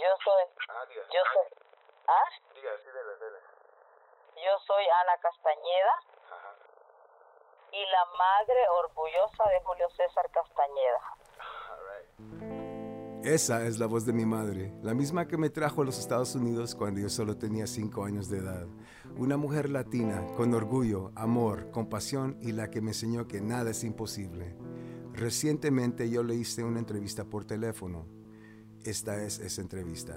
Yo soy, Ah, diga. yo soy, ¿ah? Diga, sí, dele, dele. Yo soy Ana Castañeda Ajá. y la madre orgullosa de Julio César Castañeda. All right. Esa es la voz de mi madre, la misma que me trajo a los Estados Unidos cuando yo solo tenía 5 años de edad. Una mujer latina con orgullo, amor, compasión y la que me enseñó que nada es imposible. Recientemente yo le hice una entrevista por teléfono. Esta es esa entrevista.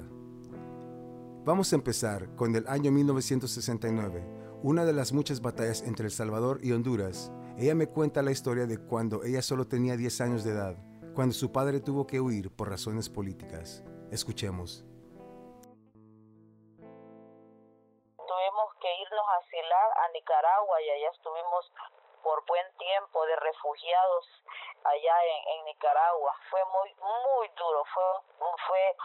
Vamos a empezar con el año 1969, una de las muchas batallas entre El Salvador y Honduras. Ella me cuenta la historia de cuando ella solo tenía 10 años de edad, cuando su padre tuvo que huir por razones políticas. Escuchemos. Tuvimos que irnos a asilar a Nicaragua y allá estuvimos por buen tiempo de refugiados allá en, en Nicaragua. Fue muy muy duro, fue fue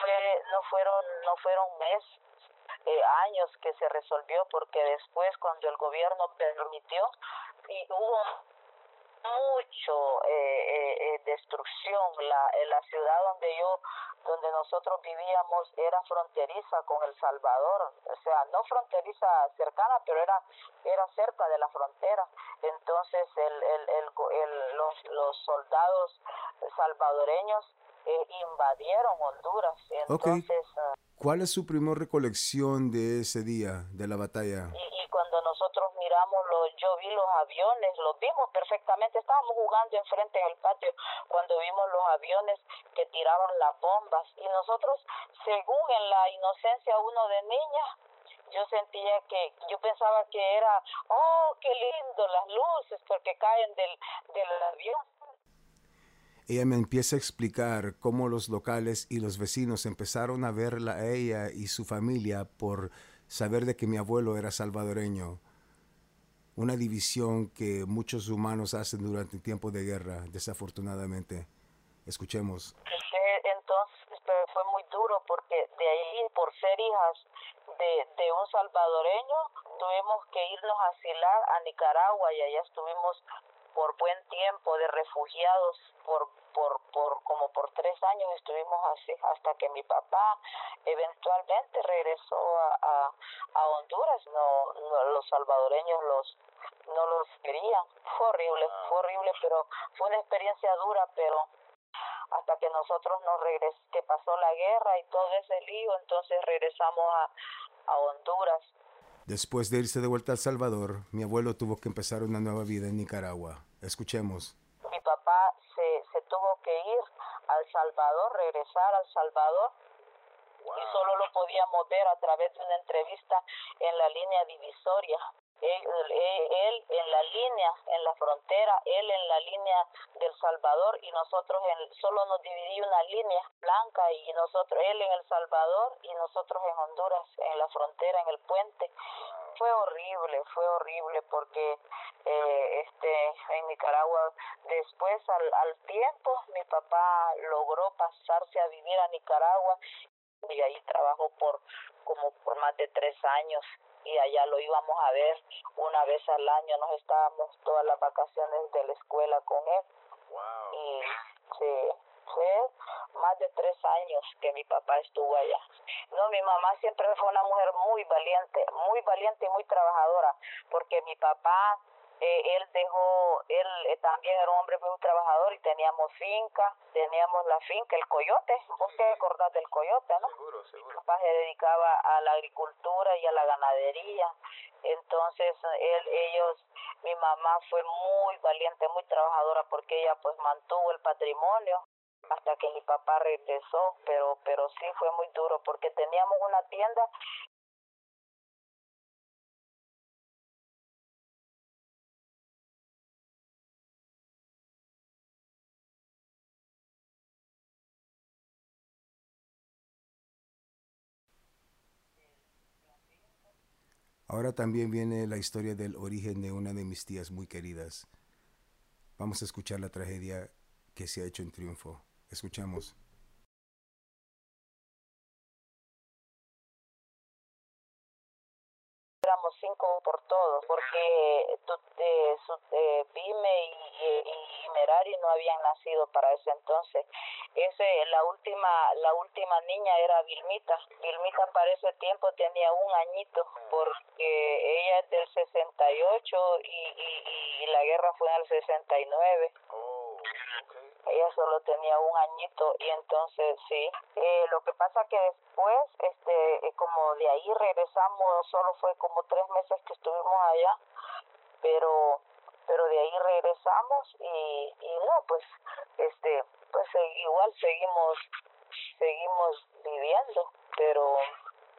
fue no fueron no fueron meses eh, años que se resolvió porque después cuando el gobierno permitió y hubo mucho eh, eh, eh, destrucción. La en la ciudad donde yo donde nosotros vivíamos era fronteriza con el Salvador o sea no fronteriza cercana pero era era cerca de la frontera. Entonces el, el, el los, los soldados salvadoreños eh, invadieron Honduras. Entonces ah, ¿Cuál es su primera recolección de ese día, de la batalla? y, y cuando nosotros miramos los yo vi los aviones los vimos perfectamente. Estábamos jugando enfrente en el patio cuando vimos los aviones que tiraban las bombas. Y nosotros según en la inocencia uno de niña yo sentía que yo pensaba que era oh qué lindo las luces porque caen del del avión Ella me empieza a explicar cómo los locales y los vecinos empezaron a verla a ella y su familia por saber de que mi abuelo era salvadoreño. Una división que muchos humanos hacen durante el tiempo de guerra, desafortunadamente. Escuchemos. Pero fue muy duro porque de ahí por ser hijas de, de un salvadoreño tuvimos que irnos a asilar a Nicaragua y allá estuvimos por buen tiempo de refugiados por por por como por tres años estuvimos así hasta que mi papá eventualmente regresó a, a, a Honduras. No, no los salvadoreños los no los querían. Fue horrible fue horrible pero fue una experiencia dura pero hasta que nosotros nos regres que pasó la guerra y todo ese lío, entonces regresamos a, a Honduras. Después de irse de vuelta a El Salvador, mi abuelo tuvo que empezar una nueva vida en Nicaragua. Escuchemos. Mi papá se, se tuvo que ir al Salvador, regresar al Salvador y solo lo podíamos ver a través de una entrevista en la línea divisoria. Él, en la línea, en la frontera, él en la línea del Salvador y nosotros en, solo nos dividía una línea blanca y nosotros, él en El Salvador y nosotros en Honduras, en la frontera, en el puente. Fue horrible, fue horrible porque eh, este en Nicaragua después al, al tiempo mi papá logró pasarse a vivir a Nicaragua y ahí trabajó por como por más de tres años y allá lo íbamos a ver una vez al año nos estábamos todas las vacaciones de la escuela con él Wow. y sí, fue más de tres años que mi papá estuvo allá. No, mi mamá siempre fue una mujer muy valiente, muy valiente y muy trabajadora, porque mi papá, eh, él dejó, él eh, también era un hombre muy trabajador y teníamos finca, teníamos la finca, el coyote, vos te acordás del coyote, ¿no? Seguro, seguro. papá se dedicaba a la agricultura y a la ganadería. Entonces, él, ellos, mi mamá fue muy valiente, muy trabajadora porque ella pues mantuvo el patrimonio hasta que mi papá regresó, pero pero sí fue muy duro porque teníamos una tienda Ahora también viene la historia del origen de una de mis tías muy queridas. Vamos a escuchar la tragedia que se ha hecho en triunfo. Escuchamos. Éramos cinco por todos, porque eh, eh, Vime y, y, Merari no habían nacido para ese entonces. Ese, la última, la última niña era Vilmita. Vilmita para ese tiempo tenía un añito, porque ella es del 68 y, y, y la guerra fue en el 69 ella solo tenía un añito y entonces sí. Eh, lo que pasa que después este eh, como de ahí regresamos solo fue como tres meses que estuvimos allá pero pero de ahí regresamos y, y no pues este pues igual seguimos seguimos viviendo pero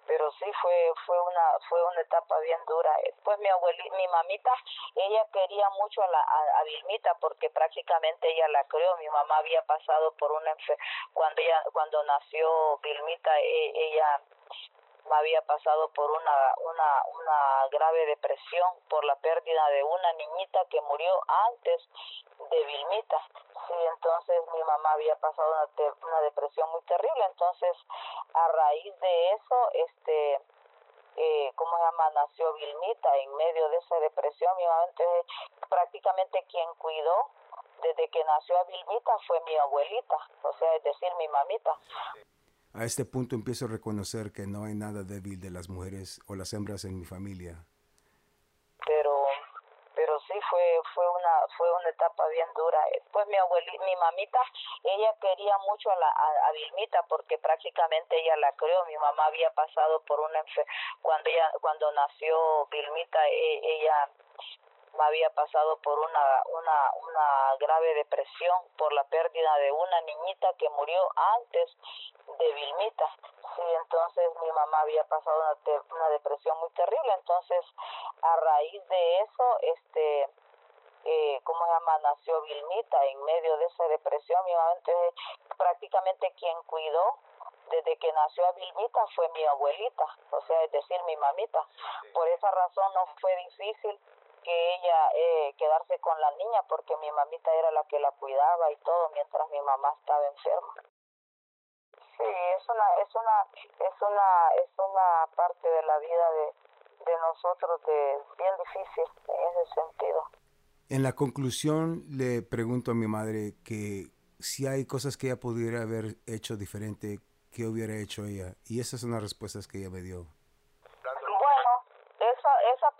pero sí fue fue una fue una etapa bien dura. Pues mi abuelita mi mamita ella quería mucho a la a, Vilmita porque prácticamente ella la creó mi mamá había pasado por una cuando ella cuando nació Vilmita e, ella había pasado por una, una, una grave depresión por la pérdida de una niñita que murió antes de Vilmita. Sí, entonces mi mamá había pasado una, una depresión muy terrible, entonces a raíz de eso, este, eh, ¿cómo se llama? Nació Vilmita en medio de esa depresión. Mi mamá, entonces, prácticamente quien cuidó desde que nació a Vilmita fue mi abuelita, o sea, es decir, mi mamita. A este punto empiezo a reconocer que no hay nada débil de las mujeres o las hembras en mi familia. Pero, pero sí fue fue una fue una etapa bien dura. Pues mi abuelita, mi mamita, ella quería mucho a la a, Vilmita porque prácticamente ella la creó. Mi mamá había pasado por una cuando ella cuando nació Vilmita, e, ella había pasado por una, una, una grave depresión por la pérdida de una niñita que murió antes de Vilmita. Sí, entonces mi mamá había pasado una, una depresión muy terrible, entonces a raíz de eso, este, eh, ¿cómo se llama? Nació Vilmita en medio de esa depresión. Mi mamá, entonces, prácticamente quien cuidó desde que nació a Vilmita fue mi abuelita, o sea, es decir, mi mamita. Por esa razón no fue difícil que ella eh, quedarse con la niña porque mi mamita era la que la cuidaba y todo mientras mi mamá estaba enferma. Sí, es una es una es una es una parte de la vida de de nosotros de bien difícil en ese sentido. En la conclusión le pregunto a mi madre que si hay cosas que ella pudiera haber hecho diferente, ¿qué hubiera hecho ella? Y esas son las respuestas que ella me dio.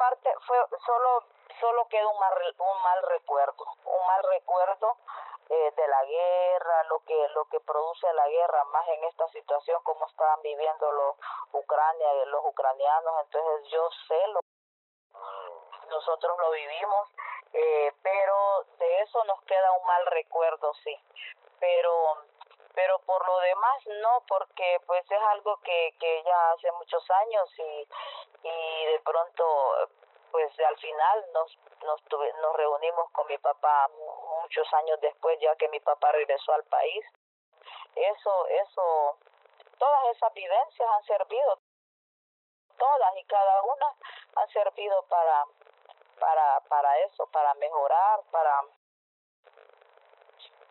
Parte fue solo solo queda un mal, un mal recuerdo, un mal recuerdo eh, de la guerra, lo que lo que produce la guerra, más en esta situación como estaban viviendo los Ucrania, los ucranianos, entonces yo sé lo nosotros lo vivimos, eh, pero de eso nos queda un mal recuerdo, sí, pero pero por lo demás no, porque pues es algo que, que ya hace muchos años y, y de pronto pues al final nos nos, nos reunimos con mi papá muchos años después ya que mi papá regresó al país. Eso eso todas esas vivencias han servido. Todas y cada una han servido para para para eso para mejorar para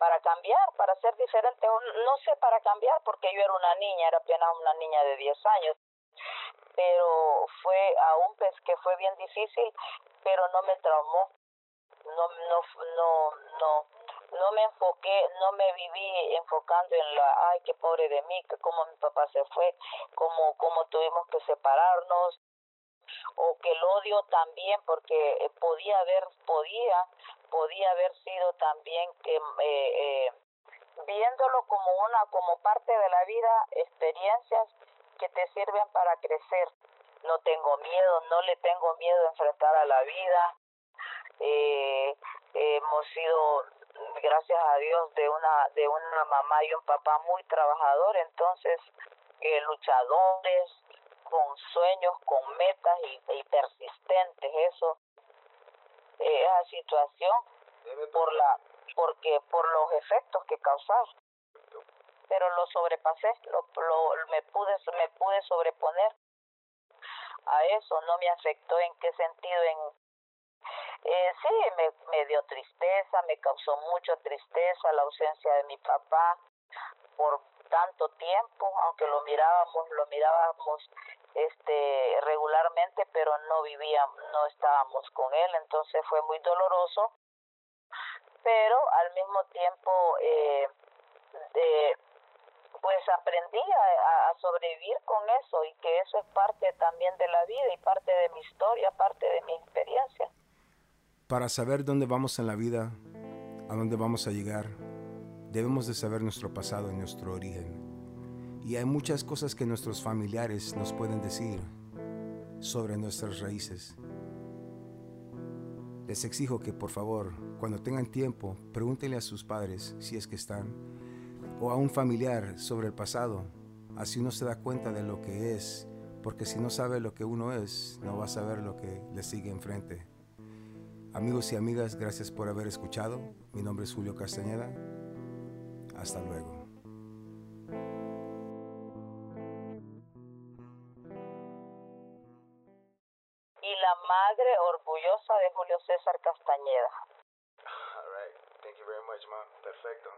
para cambiar, para ser diferente. No sé para cambiar porque yo era una niña, era apenas una niña de 10 años pero fue aún pues que fue bien difícil, pero no me traumó. No no no no no me enfoqué, no me viví enfocando en la, ay, qué pobre de mí, que cómo mi papá se fue, cómo, cómo tuvimos que separarnos, o que el odio también, porque eh, podía haber, podía, podía haber sido también que, eh, eh, viéndolo como una, como parte de la vida, experiencias que te sirven para crecer. No tengo miedo, no le tengo miedo a enfrentar a la vida. Eh, hemos sido, gracias a Dios, de una, de una mamá y un papá muy trabajador, entonces eh, luchadores, con sueños, con metas y, persistentes. Eso, esa situación, por la, porque por los efectos que causaron pero lo sobrepasé, lo, lo, me pude me pude sobreponer a eso, no me afectó en qué sentido en eh, sí, me, me dio tristeza, me causó mucha tristeza la ausencia de mi papá por tanto tiempo, aunque lo mirábamos, lo mirábamos este regularmente, pero no vivíamos, no estábamos con él, entonces fue muy doloroso, pero al mismo tiempo eh, de, pues aprendí a, a, sobrevivir con eso y que eso es parte también de la vida y parte de mi historia, parte de mi experiencia. Para saber dónde vamos en la vida, a dónde vamos a llegar, debemos de saber nuestro pasado y nuestro origen. Y hay muchas cosas que nuestros familiares nos pueden decir sobre nuestras raíces. Les exijo que por favor, cuando tengan tiempo, pregúntenle a sus padres si es que están, o a un familiar sobre el pasado. Así uno se da cuenta de lo que es, porque si no sabe lo que uno es, no va a saber lo que le sigue enfrente. Amigos y amigas, gracias por haber escuchado. Mi nombre es Julio Castañeda. Hasta luego. César Castañeda. All right. Thank you very much, Mom. Perfecto.